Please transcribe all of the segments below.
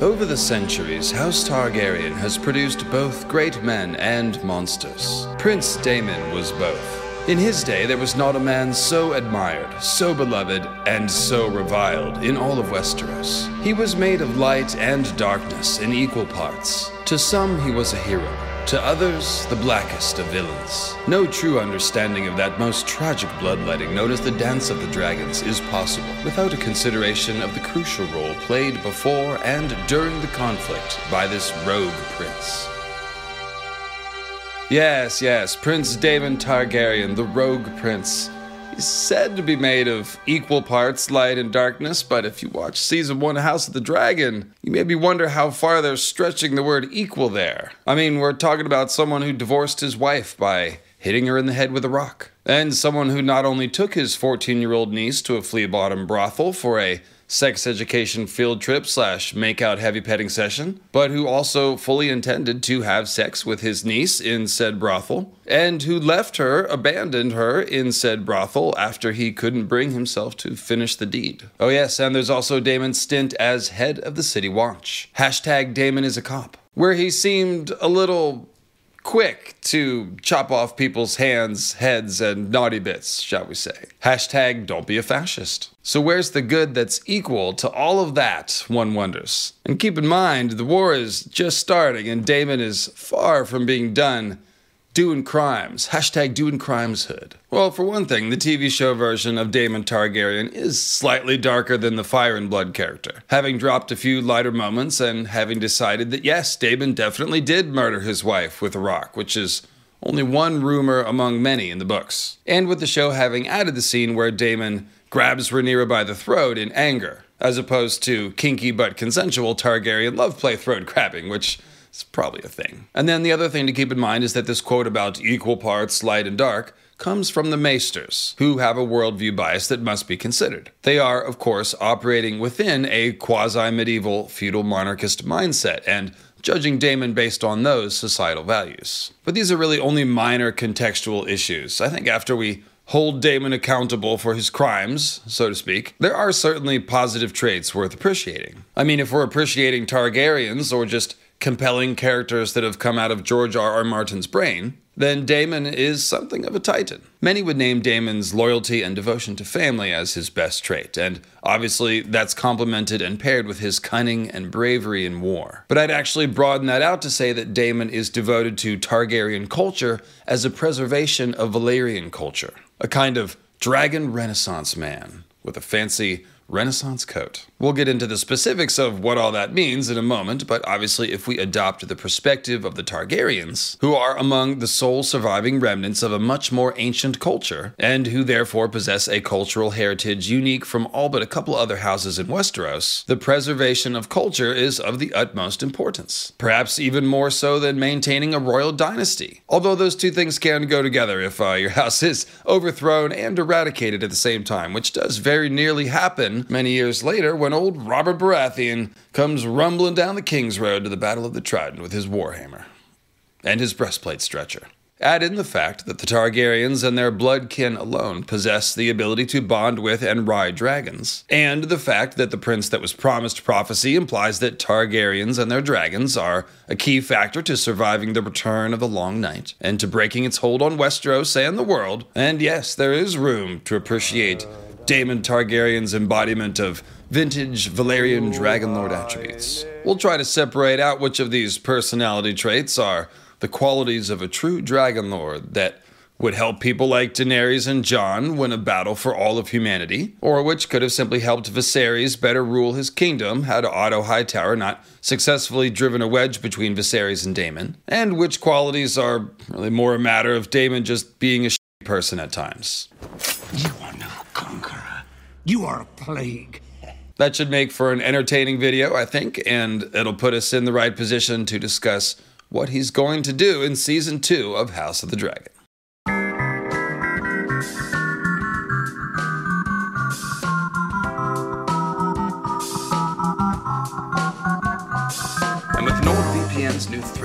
Over the centuries, House Targaryen has produced both great men and monsters. Prince Daemon was both. In his day, there was not a man so admired, so beloved, and so reviled in all of Westeros. He was made of light and darkness in equal parts. To some, he was a hero. To others, the blackest of villains. No true understanding of that most tragic bloodletting known as the Dance of the Dragons is possible without a consideration of the crucial role played before and during the conflict by this rogue prince. Yes, yes, Prince Daemon Targaryen, the rogue prince. He's said to be made of equal parts light and darkness, but if you watch season one House of the Dragon, you maybe wonder how far they're stretching the word equal there. I mean, we're talking about someone who divorced his wife by hitting her in the head with a rock, and someone who not only took his 14 year old niece to a flea bottom brothel for a sex education field trip slash make out heavy petting session, but who also fully intended to have sex with his niece in said brothel, and who left her, abandoned her in said brothel after he couldn't bring himself to finish the deed. Oh, yes, and there's also Daemon's stint as head of the City Watch. Hashtag Daemon is a cop, where he seemed a little quick to chop off people's hands, heads, and naughty bits, shall we say. Hashtag don't be a fascist. So, where's the good that's equal to all of that, one wonders? And keep in mind, the war is just starting, and Daemon is far from being done doing crimes. Hashtag doing crimes hood. Well, for one thing, the TV show version of Daemon Targaryen is slightly darker than the Fire and Blood character, having dropped a few lighter moments and having decided that yes, Daemon definitely did murder his wife with a rock, which is only one rumor among many in the books. And with the show having added the scene where Daemon grabs Rhaenyra by the throat in anger, as opposed to kinky but consensual Targaryen love play throat grabbing, which it's probably a thing. And then the other thing to keep in mind is that this quote about equal parts light and dark comes from the Maesters, who have a worldview bias that must be considered. They are, of course, operating within a quasi medieval feudal monarchist mindset and judging Daemon based on those societal values. But these are really only minor contextual issues. I think after we hold Daemon accountable for his crimes, so to speak, there are certainly positive traits worth appreciating. I mean, if we're appreciating Targaryens or just compelling characters that have come out of George R. R. Martin's brain, then Daemon is something of a titan. Many would name Daemon's loyalty and devotion to family as his best trait, and obviously that's complemented and paired with his cunning and bravery in war. But I'd actually broaden that out to say that Daemon is devoted to Targaryen culture as a preservation of Valyrian culture, a kind of dragon renaissance man with a fancy Renaissance coat. We'll get into the specifics of what all that means in a moment, but obviously, if we adopt the perspective of the Targaryens, who are among the sole surviving remnants of a much more ancient culture, and who therefore possess a cultural heritage unique from all but a couple other houses in Westeros, the preservation of culture is of the utmost importance. Perhaps even more so than maintaining a royal dynasty. Although those two things can go together if uh, your house is overthrown and eradicated at the same time, which does very nearly happen many years later when old Robert Baratheon comes rumbling down the King's Road to the Battle of the Trident with his warhammer and his breastplate stretcher. Add in the fact that the Targaryens and their blood kin alone possess the ability to bond with and ride dragons, and the fact that the prince that was promised prophecy implies that Targaryens and their dragons are a key factor to surviving the return of the Long Night and to breaking its hold on Westeros and the world. And yes, there is room to appreciate Daemon Targaryen's embodiment of vintage Valyrian Dragonlord attributes. We'll try to separate out which of these personality traits are the qualities of a true Dragonlord that would help people like Daenerys and Jon win a battle for all of humanity, or which could have simply helped Viserys better rule his kingdom had Otto Hightower not successfully driven a wedge between Viserys and Daemon, and which qualities are really more a matter of Daemon just being a person at times. You are no conqueror. You are a plague. That should make for an entertaining video, I think, and it'll put us in the right position to discuss what he's going to do in season two of House of the Dragon.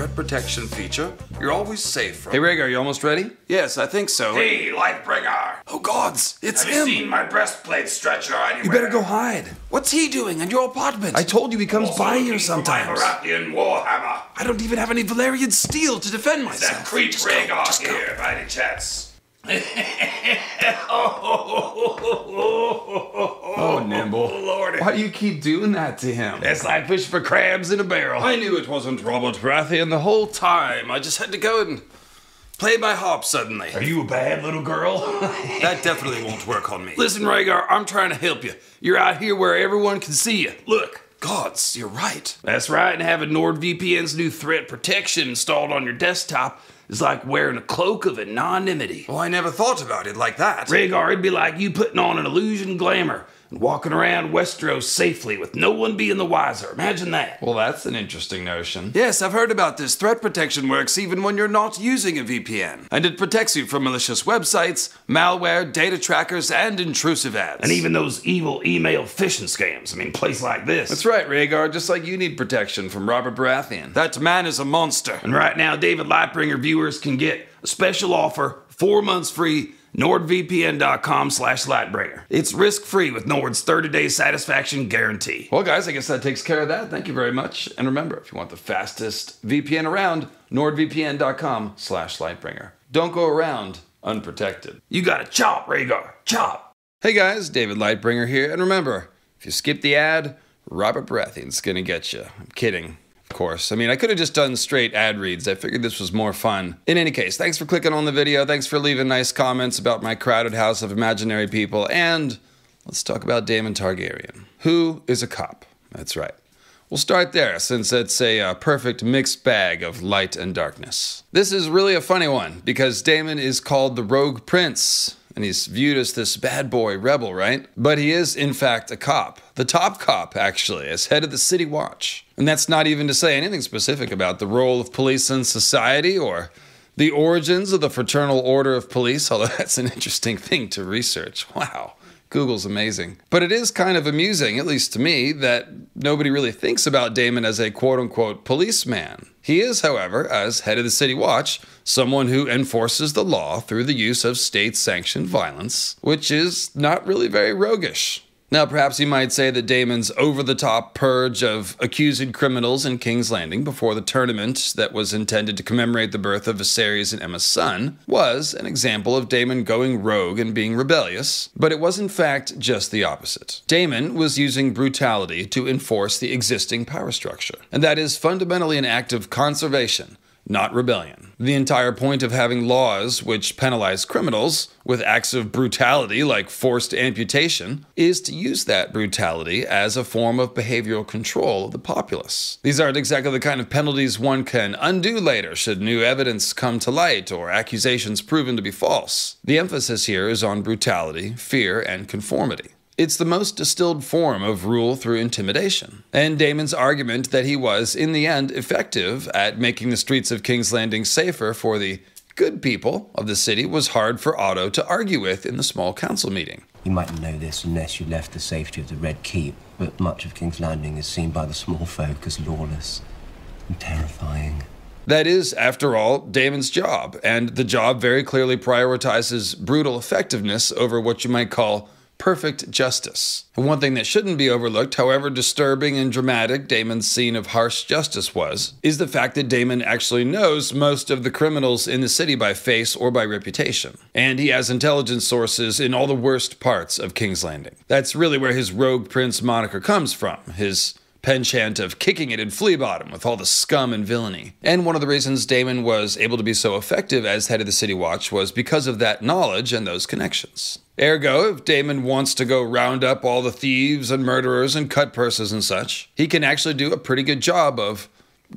Threat protection feature, you're always safe from. Hey, Rhaegar, you almost ready? Yes, I think so. Hey, Lightbringer! Oh, gods, it's Have him! you seen my breastplate stretcher anywhere? You better go hide. What's he doing in your apartment? I told you he comes Also by looking here for my sometimes. Baratheon Warhammer. I don't even have any Valyrian steel to defend myself. That creep Just Rhaegar here, by any chance? Oh, Nimble. Oh, Lordy. Why do you keep doing that to him? It's like fishing for crabs in a barrel. I knew it wasn't Robert Baratheon the whole time. I just had to go and play my harp suddenly. Are you a bad little girl? That definitely won't work on me. Listen, Rhaegar, I'm trying to help you. You're out here where everyone can see you. Look. Gods, you're right. That's right, and having NordVPN's new threat protection installed on your desktop is like wearing a cloak of anonymity. Well, I never thought about it like that. Rhaegar, it'd be like you putting on an illusion glamour and walking around Westeros safely with no one being the wiser. Imagine that. Well, that's an interesting notion. Yes, I've heard about this. Threat protection works even when you're not using a VPN. And it protects you from malicious websites, malware, data trackers, and intrusive ads. And even those evil email phishing scams. I mean, place like this. That's right, Rhaegar, just like you need protection from Robert Baratheon. That man is a monster. And right now, David Lightbringer viewers can get a special offer, four months free, nordvpn.com slash lightbringer. It's risk-free with Nord's 30-day satisfaction guarantee. Well, guys, I guess that takes care of that. Thank you very much. And remember, if you want the fastest VPN around, nordvpn.com slash lightbringer. Don't go around unprotected. You got to chop, Rhaegar. Chop. Hey guys, David Lightbringer here. And remember, if you skip the ad, Robert Baratheon's gonna get you. I'm kidding. Of course. I mean, I could have just done straight ad reads. I figured this was more fun. In any case, thanks for clicking on the video. Thanks for leaving nice comments about my crowded house of imaginary people. And let's talk about Daemon Targaryen. Who is a cop? That's right. We'll start there since it's a uh, perfect mixed bag of light and darkness. This is really a funny one because Daemon is called the Rogue Prince and he's viewed as this bad boy rebel, right? But he is, in fact, a cop. The top cop, actually, as head of the City Watch. And that's not even to say anything specific about the role of police in society or the origins of the Fraternal Order of Police, although that's an interesting thing to research. Wow. Google's amazing. But it is kind of amusing, at least to me, that nobody really thinks about Daemon as a quote unquote policeman. He is, however, as head of the City Watch, someone who enforces the law through the use of state sanctioned violence, which is not really very roguish. Now, perhaps you might say that Daemon's over the top purge of accused criminals in King's Landing before the tournament that was intended to commemorate the birth of Viserys and Aemma's son was an example of Daemon going rogue and being rebellious, but it was in fact just the opposite. Daemon was using brutality to enforce the existing power structure, and that is fundamentally an act of conservation not rebellion. The entire point of having laws which penalize criminals with acts of brutality like forced amputation is to use that brutality as a form of behavioral control of the populace. These aren't exactly the kind of penalties one can undo later should new evidence come to light or accusations proven to be false. The emphasis here is on brutality, fear, and conformity. It's the most distilled form of rule through intimidation. And Daemon's argument that he was, in the end, effective at making the streets of King's Landing safer for the good people of the city was hard for Otto to argue with in the small council meeting. You mightn't know this unless you left the safety of the Red Keep, but much of King's Landing is seen by the small folk as lawless and terrifying. That is, after all, Daemon's job, and the job very clearly prioritizes brutal effectiveness over what you might call perfect justice. And one thing that shouldn't be overlooked, however disturbing and dramatic Daemon's scene of harsh justice was, is the fact that Daemon actually knows most of the criminals in the city by face or by reputation. And he has intelligence sources in all the worst parts of King's Landing. That's really where his rogue prince moniker comes from, his penchant of kicking it in flea bottom with all the scum and villainy. And one of the reasons Daemon was able to be so effective as head of the City Watch was because of that knowledge and those connections. Ergo, if Daemon wants to go round up all the thieves and murderers and cut purses and such, he can actually do a pretty good job of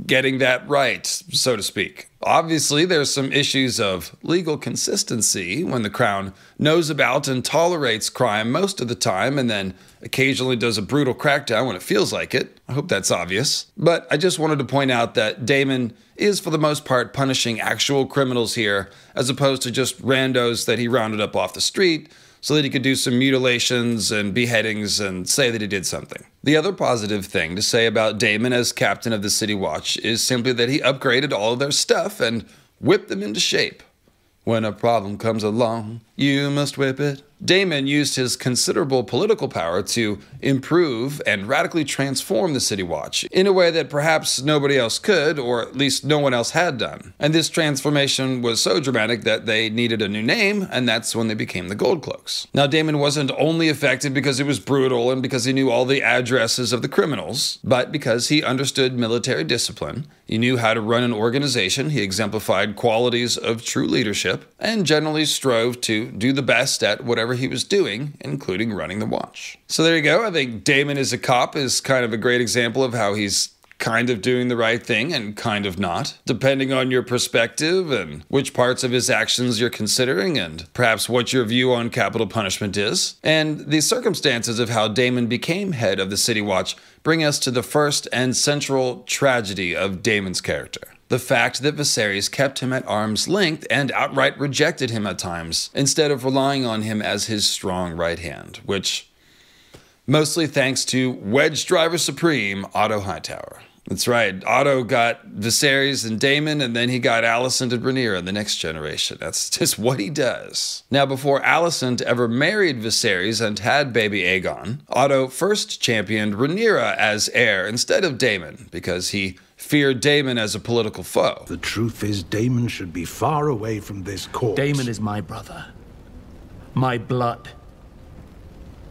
getting that right, so to speak. Obviously, there's some issues of legal consistency when the crown knows about and tolerates crime most of the time and then occasionally does a brutal crackdown when it feels like it. I hope that's obvious. But I just wanted to point out that Daemon is, for the most part, punishing actual criminals here, as opposed to just randos that he rounded up off the street so that he could do some mutilations and beheadings and say that he did something. The other positive thing to say about Daemon as captain of the City Watch is simply that he upgraded all of their stuff and whipped them into shape. When a problem comes along, you must whip it. Daemon used his considerable political power to improve and radically transform the City Watch in a way that perhaps nobody else could, or at least no one else had done. And this transformation was so dramatic that they needed a new name, and that's when they became the Gold Cloaks. Now, Daemon wasn't only effective because he was brutal and because he knew all the addresses of the criminals, but because he understood military discipline, he knew how to run an organization, he exemplified qualities of true leadership, and generally strove to do the best at whatever he was doing, including running the watch. So there you go. I think Daemon as a cop is kind of a great example of how he's kind of doing the right thing and kind of not, depending on your perspective and which parts of his actions you're considering and perhaps what your view on capital punishment is. And the circumstances of how Daemon became head of the City Watch bring us to the first and central tragedy of Daemon's character the fact that Viserys kept him at arm's length and outright rejected him at times, instead of relying on him as his strong right hand, which mostly thanks to Wedge Driver Supreme Otto Hightower. That's right. Otto got Viserys and Daemon, and then he got Alicent and Rhaenyra in the next generation. That's just what he does. Now, before Alicent ever married Viserys and had baby Aegon, Otto first championed Rhaenyra as heir instead of Daemon because he feared Daemon as a political foe. The truth is, Daemon should be far away from this court. Daemon is my brother, my blood,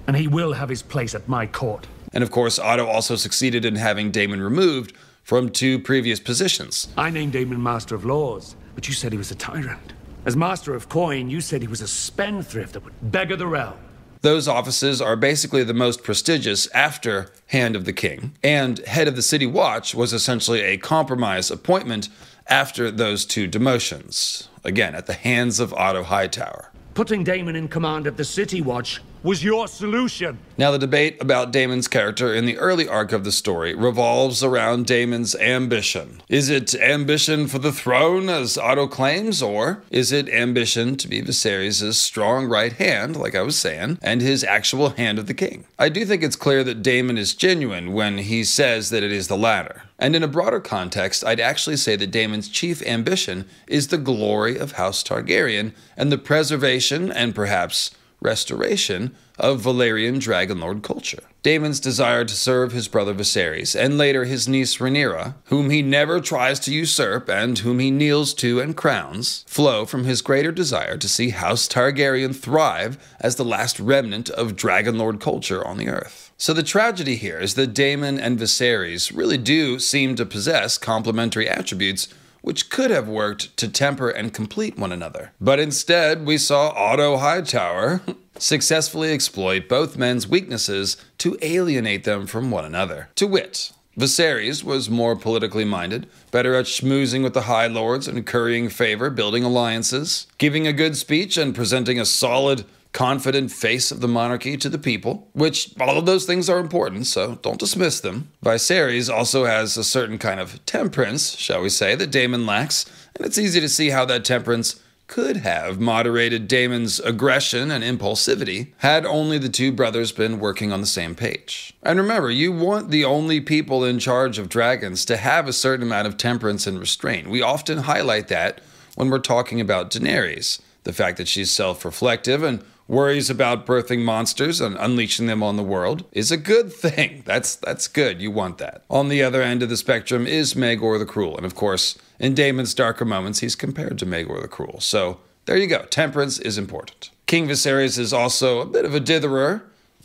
and he will have his place at my court. And of course, Otto also succeeded in having Daemon removed from two previous positions. I named Daemon Master of Laws, but you said he was a tyrant. As Master of Coin, you said he was a spendthrift that would beggar the realm. Those offices are basically the most prestigious after Hand of the King, and Head of the City Watch was essentially a compromise appointment after those two demotions, again at the hands of Otto Hightower. Putting Daemon in command of the City Watch was your solution. Now, the debate about Daemon's character in the early arc of the story revolves around Daemon's ambition. Is it ambition for the throne, as Otto claims, or is it ambition to be Viserys' strong right hand, like I was saying, and his actual hand of the king? I do think it's clear that Damon is genuine when he says that it is the latter. And in a broader context, I'd actually say that Daemon's chief ambition is the glory of House Targaryen and the preservation and perhaps restoration of Valyrian Dragonlord culture. Daemon's desire to serve his brother Viserys and later his niece Rhaenyra, whom he never tries to usurp and whom he kneels to and crowns, flow from his greater desire to see House Targaryen thrive as the last remnant of Dragonlord culture on the earth. So the tragedy here is that Daemon and Viserys really do seem to possess complementary attributes which could have worked to temper and complete one another. But instead, we saw Otto Hightower successfully exploit both men's weaknesses to alienate them from one another. To wit, Viserys was more politically minded, better at schmoozing with the High Lords and currying favor, building alliances, giving a good speech, and presenting a solid confident face of the monarchy to the people, which all of those things are important, so don't dismiss them. Viserys also has a certain kind of temperance, shall we say, that Daemon lacks, and it's easy to see how that temperance could have moderated Daemon's aggression and impulsivity had only the two brothers been working on the same page. And remember, you want the only people in charge of dragons to have a certain amount of temperance and restraint. We often highlight that when we're talking about Daenerys the fact that she's self reflective and worries about birthing monsters and unleashing them on the world is a good thing. That's that's good. You want that. On the other end of the spectrum is Maegor the Cruel, and of course, in Daemon's darker moments, he's compared to Maegor the Cruel. So there you go. Temperance is important. King Viserys is also a bit of a ditherer.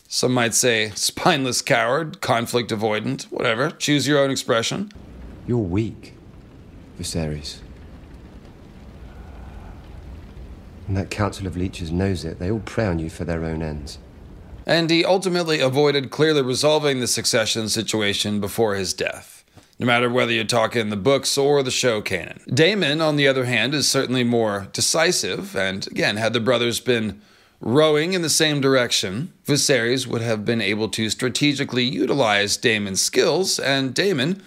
Some might say spineless coward, conflict avoidant, whatever. Choose your own expression. You're weak, Viserys. And that council of leeches knows it. They all prey on you for their own ends. And he ultimately avoided clearly resolving the succession situation before his death. no matter whether you're talking the books or the show canon. Daemon, on the other hand, is certainly more decisive, and again, had the brothers been rowing in the same direction, Viserys would have been able to strategically utilize Daemon's skills, and Daemon,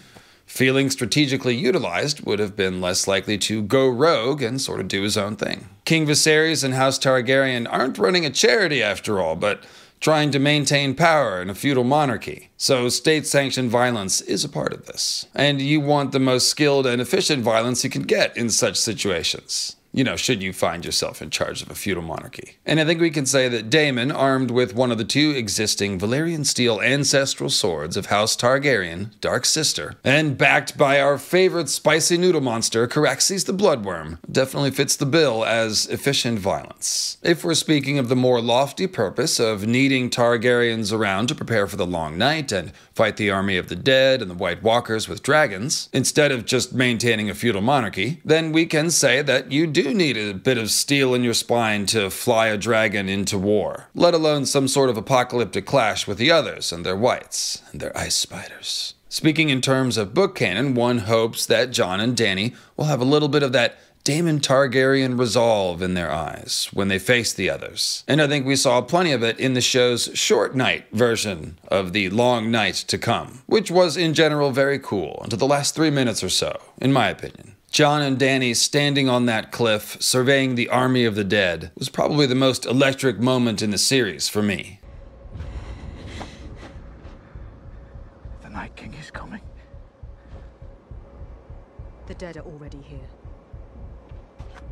feeling strategically utilized, would have been less likely to go rogue and sort of do his own thing. King Viserys and House Targaryen aren't running a charity after all, but trying to maintain power in a feudal monarchy. So, state sanctioned violence is a part of this. And you want the most skilled and efficient violence you can get in such situations you know, should you find yourself in charge of a feudal monarchy. And I think we can say that Daemon, armed with one of the two existing Valyrian steel ancestral swords of House Targaryen, Dark Sister, and backed by our favorite spicy noodle monster, Caraxes the Bloodworm, definitely fits the bill as efficient violence. If we're speaking of the more lofty purpose of needing Targaryens around to prepare for the long night and fight the army of the dead and the White Walkers with dragons, instead of just maintaining a feudal monarchy, then we can say that you do need a bit of steel in your spine to fly a dragon into war, let alone some sort of apocalyptic clash with the others and their whites and their ice spiders. Speaking in terms of book canon, one hopes that Jon and Dany will have a little bit of that Daemon Targaryen resolve in their eyes when they face the others. And I think we saw plenty of it in the show's short night version of the long night to come, which was in general very cool until the last three minutes or so, in my opinion. Jon and Dany standing on that cliff, surveying the army of the dead, was probably the most electric moment in the series for me. The Night King is coming. The dead are already here.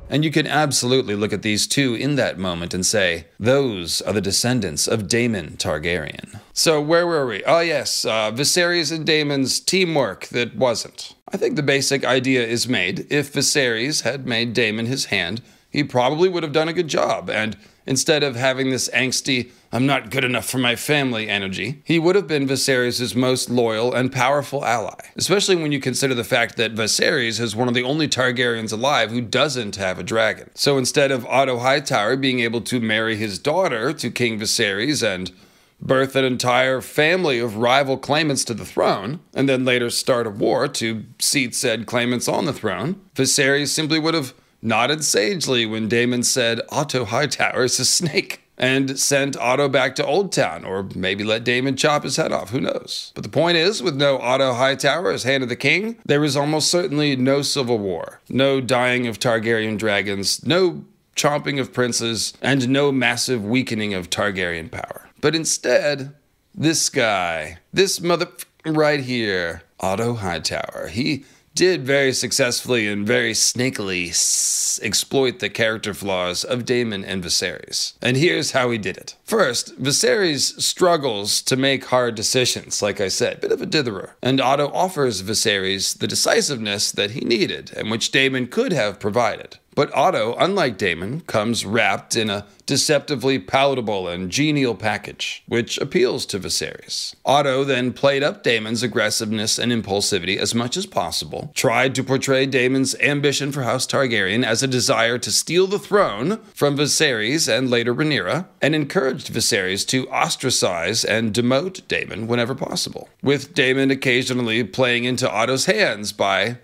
And you can absolutely look at these two in that moment and say, those are the descendants of Daemon Targaryen. So, where were we? Oh, yes, uh, Viserys and Daemon's teamwork that wasn't. I think the basic idea is made. If Viserys had made Daemon his hand, he probably would have done a good job. And instead of having this angsty, I'm not good enough for my family energy, he would have been Viserys' most loyal and powerful ally. Especially when you consider the fact that Viserys is one of the only Targaryens alive who doesn't have a dragon. So instead of Otto Hightower being able to marry his daughter to King Viserys and birth an entire family of rival claimants to the throne, and then later start a war to seat said claimants on the throne, Viserys simply would have nodded sagely when Daemon said Otto Hightower is a snake and sent Otto back to Oldtown, or maybe let Daemon chop his head off, who knows. But the point is, with no Otto Hightower as Hand of the King, there is almost certainly no civil war, no dying of Targaryen dragons, no chomping of princes, and no massive weakening of Targaryen power. But instead, this guy, this mother right here, Otto Hightower, he did very successfully and very snakily s- exploit the character flaws of Daemon and Viserys. And here's how he did it. First, Viserys struggles to make hard decisions, like I said, bit of a ditherer. And Otto offers Viserys the decisiveness that he needed and which Daemon could have provided. But Otto, unlike Daemon, comes wrapped in a deceptively palatable and genial package, which appeals to Viserys. Otto then played up Daemon's aggressiveness and impulsivity as much as possible, tried to portray Daemon's ambition for House Targaryen as a desire to steal the throne from Viserys and later Rhaenyra, and encouraged Viserys to ostracize and demote Daemon whenever possible, with Daemon occasionally playing into Otto's hands by,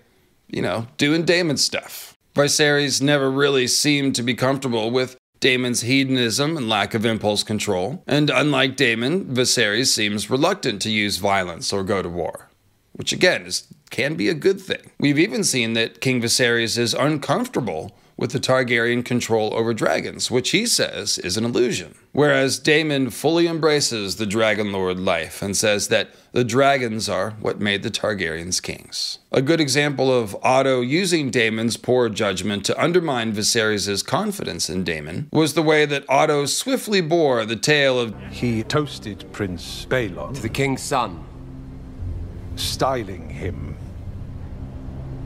you know, doing Daemon stuff. Viserys never really seemed to be comfortable with Daemon's hedonism and lack of impulse control, and unlike Daemon, Viserys seems reluctant to use violence or go to war, which again is, can be a good thing. We've even seen that King Viserys is uncomfortable with the Targaryen control over dragons, which he says is an illusion. Whereas Daemon fully embraces the Dragon Lord life and says that the dragons are what made the Targaryens kings. A good example of Otto using Daemon's poor judgment to undermine Viserys' confidence in Daemon was the way that Otto swiftly bore the tale of He toasted Prince Baelon, To the king's son. styling him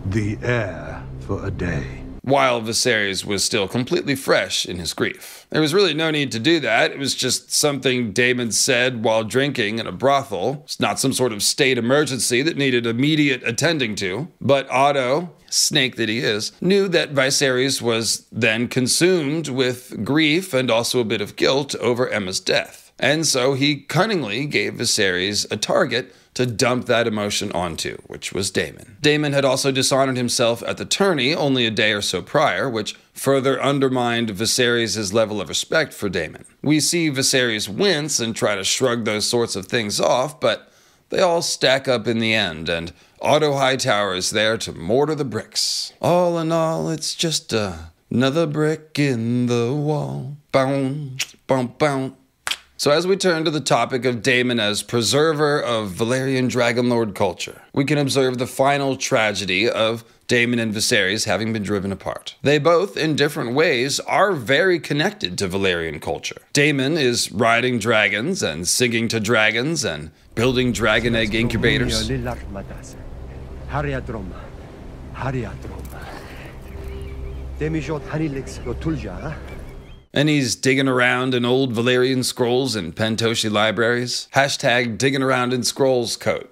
the heir for a day. While Viserys was still completely fresh in his grief. There was really no need to do that. It was just something Daemon said while drinking in a brothel. It's not some sort of state emergency that needed immediate attending to. But Otto, snake that he is, knew that Viserys was then consumed with grief and also a bit of guilt over Aemma's death. And so he cunningly gave Viserys a target to dump that emotion onto, which was Daemon. Daemon had also dishonored himself at the tourney only a day or so prior, which further undermined Viserys' level of respect for Daemon. We see Viserys wince and try to shrug those sorts of things off, but they all stack up in the end, and Otto Hightower is there to mortar the bricks. All in all, it's just another brick in the wall. Boom, boom, boom. So, as we turn to the topic of Daemon as preserver of Valyrian Dragonlord culture, we can observe the final tragedy of Daemon and Viserys having been driven apart. They both, in different ways, are very connected to Valyrian culture. Daemon is riding dragons and singing to dragons and building dragon egg incubators. And he's digging around in old Valyrian scrolls and Pentoshi libraries. Hashtag digging around in scrolls coat.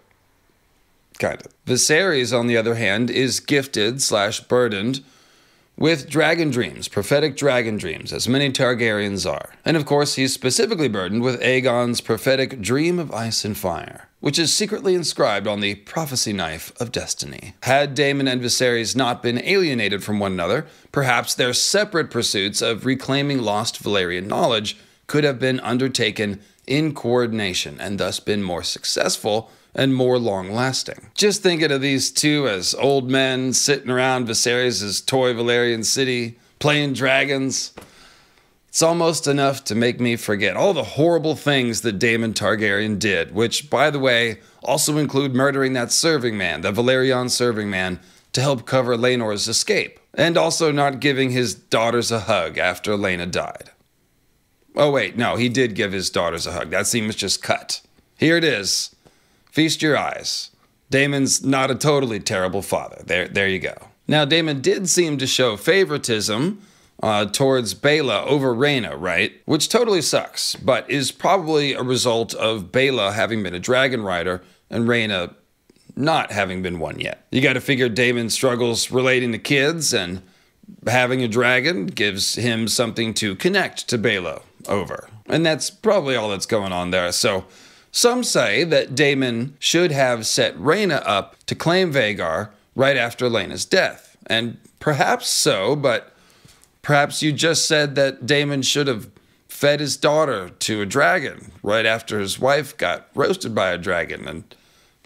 Kind of. Viserys, on the other hand, is gifted slash burdened with dragon dreams, prophetic dragon dreams, as many Targaryens are. And of course, he's specifically burdened with Aegon's prophetic dream of ice and fire, which is secretly inscribed on the prophecy knife of destiny. Had Daemon and Viserys not been alienated from one another, perhaps their separate pursuits of reclaiming lost Valyrian knowledge could have been undertaken in coordination and thus been more successful and more long lasting. Just thinking of these two as old men sitting around Viserys' toy Valyrian city, playing dragons. It's almost enough to make me forget all the horrible things that Daemon Targaryen did, which, by the way, also include murdering that serving man, the Valyrian serving man, to help cover Laenor's escape, and also not giving his daughters a hug after Laena died. Oh, wait, no, he did give his daughters a hug. That scene was just cut. Here it is. Feast your eyes. Daemon's not a totally terrible father. There, there you go. Now, Daemon did seem to show favoritism uh, towards Baela over Rhaena, right? Which totally sucks, but is probably a result of Baela having been a dragon rider and Rhaena not having been one yet. You got to figure Daemon struggles relating to kids, and having a dragon gives him something to connect to Baela over. And that's probably all that's going on there. So, some say that Daemon should have set Rhaena up to claim Vhagar right after Laena's death. And perhaps so, but perhaps you just said that Daemon should have fed his daughter to a dragon right after his wife got roasted by a dragon. And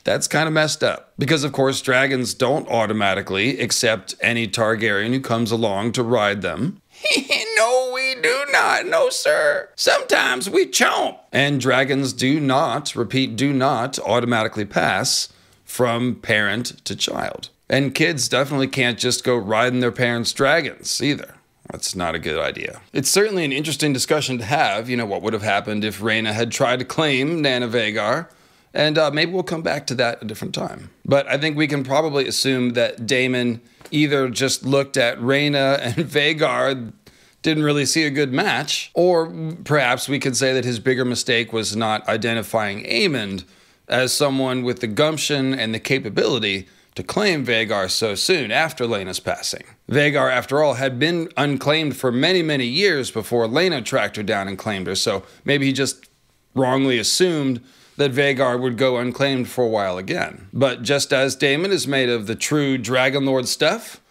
that's kind of messed up. Because, of course, dragons don't automatically accept any Targaryen who comes along to ride them. no, we do not. No, sir. Sometimes we chomp. And dragons do not, repeat, do not automatically pass from parent to child. And kids definitely can't just go riding their parents' dragons either. That's not a good idea. It's certainly an interesting discussion to have. You know, what would have happened if Rhaena had tried to claim Nana Vhagar? And uh, maybe we'll come back to that a different time. But I think we can probably assume that Daemon either just looked at Rhaena and Vhagar, didn't really see a good match, or perhaps we could say that his bigger mistake was not identifying Aemond as someone with the gumption and the capability to claim Vhagar so soon after Laena's passing. Vhagar, after all, had been unclaimed for many, many years before Laena tracked her down and claimed her, so maybe he just wrongly assumed that Vhagar would go unclaimed for a while again. But just as Daemon is made of the true Dragonlord stuff,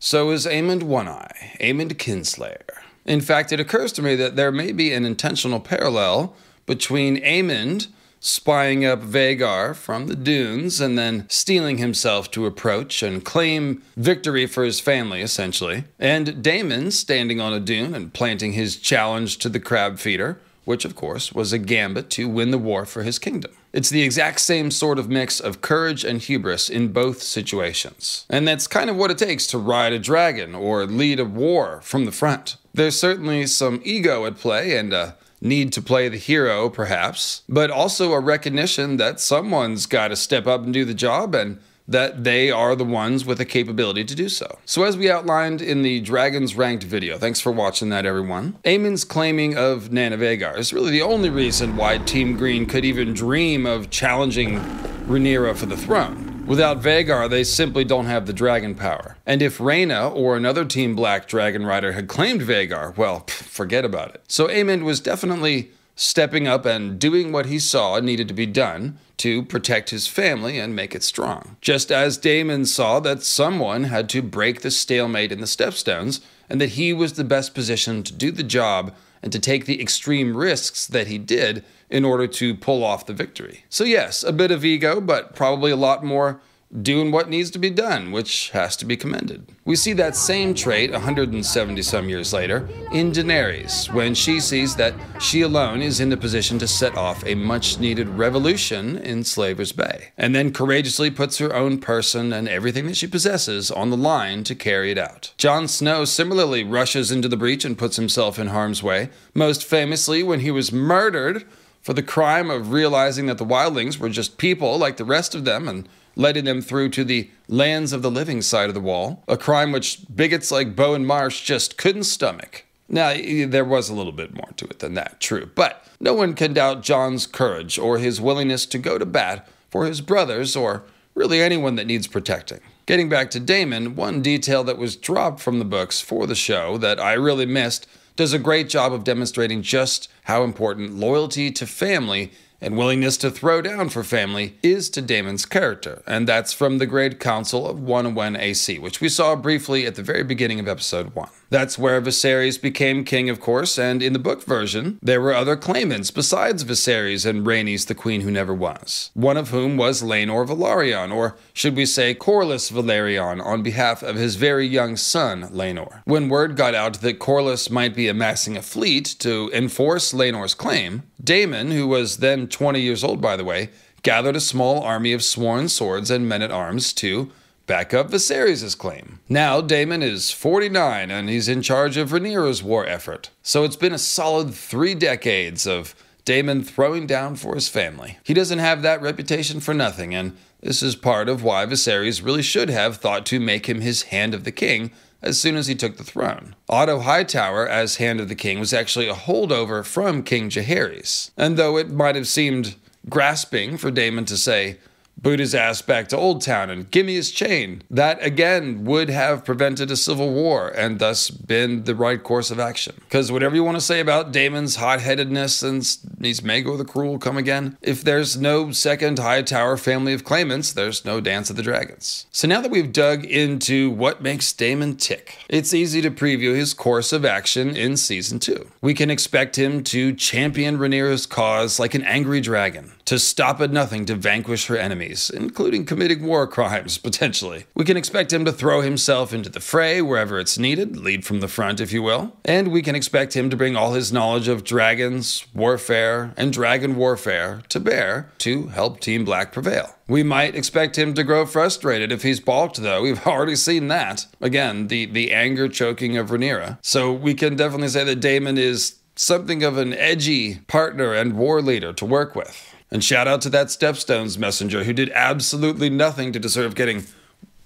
so is Aemond One Eye, Aemond Kinslayer. In fact, it occurs to me that there may be an intentional parallel between Aemond spying up Vhagar from the dunes and then steeling himself to approach and claim victory for his family, essentially, and Daemon standing on a dune and planting his challenge to the crab feeder which of course was a gambit to win the war for his kingdom. It's the exact same sort of mix of courage and hubris in both situations. And that's kind of what it takes to ride a dragon or lead a war from the front. There's certainly some ego at play and a need to play the hero, perhaps, but also a recognition that someone's got to step up and do the job and that they are the ones with the capability to do so. So, as we outlined in the Dragons Ranked video, thanks for watching that, everyone. Aemond's claiming of Nana Vhagar is really the only reason why Team Green could even dream of challenging Rhaenyra for the throne. Without Vhagar, they simply don't have the dragon power. And if Rhaena or another Team Black Dragon Rider had claimed Vhagar, well, pff, forget about it. So Aemond was definitely stepping up and doing what he saw needed to be done to protect his family and make it strong. Just as Daemon saw that someone had to break the stalemate in the Stepstones, and that he was the best positioned to do the job and to take the extreme risks that he did in order to pull off the victory. So, yes, a bit of ego, but probably a lot more doing what needs to be done, which has to be commended. We see that same trait 170 some years later in Daenerys when she sees that she alone is in the position to set off a much needed revolution in Slaver's Bay, and then courageously puts her own person and everything that she possesses on the line to carry it out. Jon Snow similarly rushes into the breach and puts himself in harm's way, most famously when he was murdered for the crime of realizing that the wildlings were just people like the rest of them and letting them through to the lands of the living side of the wall, a crime which bigots like Bowen Marsh just couldn't stomach. Now, there was a little bit more to it than that, true, but no one can doubt Jon's courage or his willingness to go to bat for his brothers or really anyone that needs protecting. Getting back to Daemon, one detail that was dropped from the books for the show that I really missed does a great job of demonstrating just how important loyalty to family and willingness to throw down for family is to Daemon's character, and that's from the Great Council of 101 AC, which we saw briefly at the very beginning of episode 1. That's where Viserys became king, of course, and in the book version, there were other claimants besides Viserys and Rhaenys, the queen who never was, one of whom was Laenor Velaryon, or should we say Corlys Velaryon, on behalf of his very young son, Laenor. When word got out that Corlys might be amassing a fleet to enforce Laenor's claim, Daemon, who was then 20 years old by the way, gathered a small army of sworn swords and men at arms to back up Viserys' claim. Now Daemon is 49 and he's in charge of Rhaenyra's war effort. So it's been a solid three decades of Daemon throwing down for his family. He doesn't have that reputation for nothing, and this is part of why Viserys really should have thought to make him his Hand of the King as soon as he took the throne. Otto Hightower, as Hand of the King, was actually a holdover from King Jaehaerys. And though it might have seemed grasping for Daemon to say, his ass back to Oldtown and give me his chain. That again would have prevented a civil war and thus been the right course of action. Because whatever you want to say about Daemon's hot headedness and needs Maegor the Cruel come again, if there's no second Hightower family of claimants, there's no Dance of the Dragons. So now that we've dug into what makes Daemon tick, it's easy to preview his course of action in season two. We can expect him to champion Rhaenyra's cause like an angry dragon, to stop at nothing to vanquish her enemies, including committing war crimes, potentially. We can expect him to throw himself into the fray wherever it's needed, lead from the front, if you will. And we can expect him to bring all his knowledge of dragons, warfare, and dragon warfare to bear to help Team Black prevail. We might expect him to grow frustrated if he's balked, though. We've already seen that. Again, the, the anger choking of Rhaenyra. So we can definitely say that Daemon is something of an edgy partner and war leader to work with. And shout out to that Stepstones messenger who did absolutely nothing to deserve getting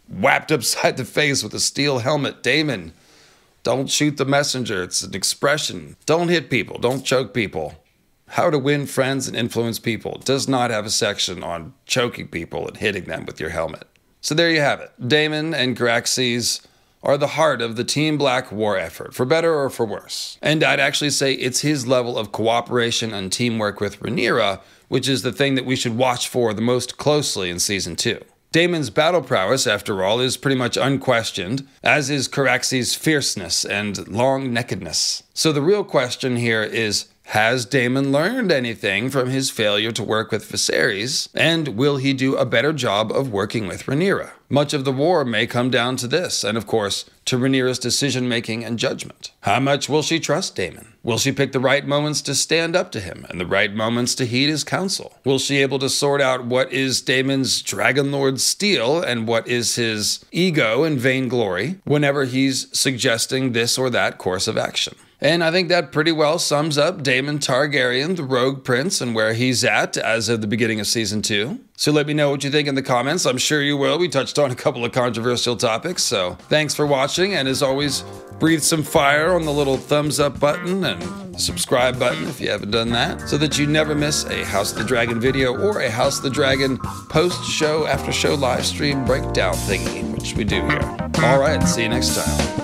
whapped upside the face with a steel helmet. Daemon, don't shoot the messenger. It's an expression. Don't hit people. Don't choke people. How to win friends and influence people does not have a section on choking people and hitting them with your helmet. So there you have it. Daemon and Caraxes are the heart of the Team Black war effort, for better or for worse. And I'd actually say it's his level of cooperation and teamwork with Rhaenyra which is the thing that we should watch for the most closely in season 2. Daemon's battle prowess, after all, is pretty much unquestioned, as is Caraxes' fierceness and long neckedness. So the real question here is has Daemon learned anything from his failure to work with Viserys, and will he do a better job of working with Rhaenyra? Much of the war may come down to this, and of course, to Rhaenyra's decision making and judgment. How much will she trust Daemon? Will she pick the right moments to stand up to him and the right moments to heed his counsel? Will she be able to sort out what is Daemon's Dragon Lord steel and what is his ego and vainglory whenever he's suggesting this or that course of action? And I think that pretty well sums up Daemon Targaryen, the Rogue Prince, and where he's at as of the beginning of season two. So let me know what you think in the comments. I'm sure you will. We touched on a couple of controversial topics. So thanks for watching. And as always, breathe some fire on the little thumbs up button and subscribe button if you haven't done that so that you never miss a House of the Dragon video or a House of the Dragon post show, after show live stream breakdown thingy, which we do here. All right, see you next time.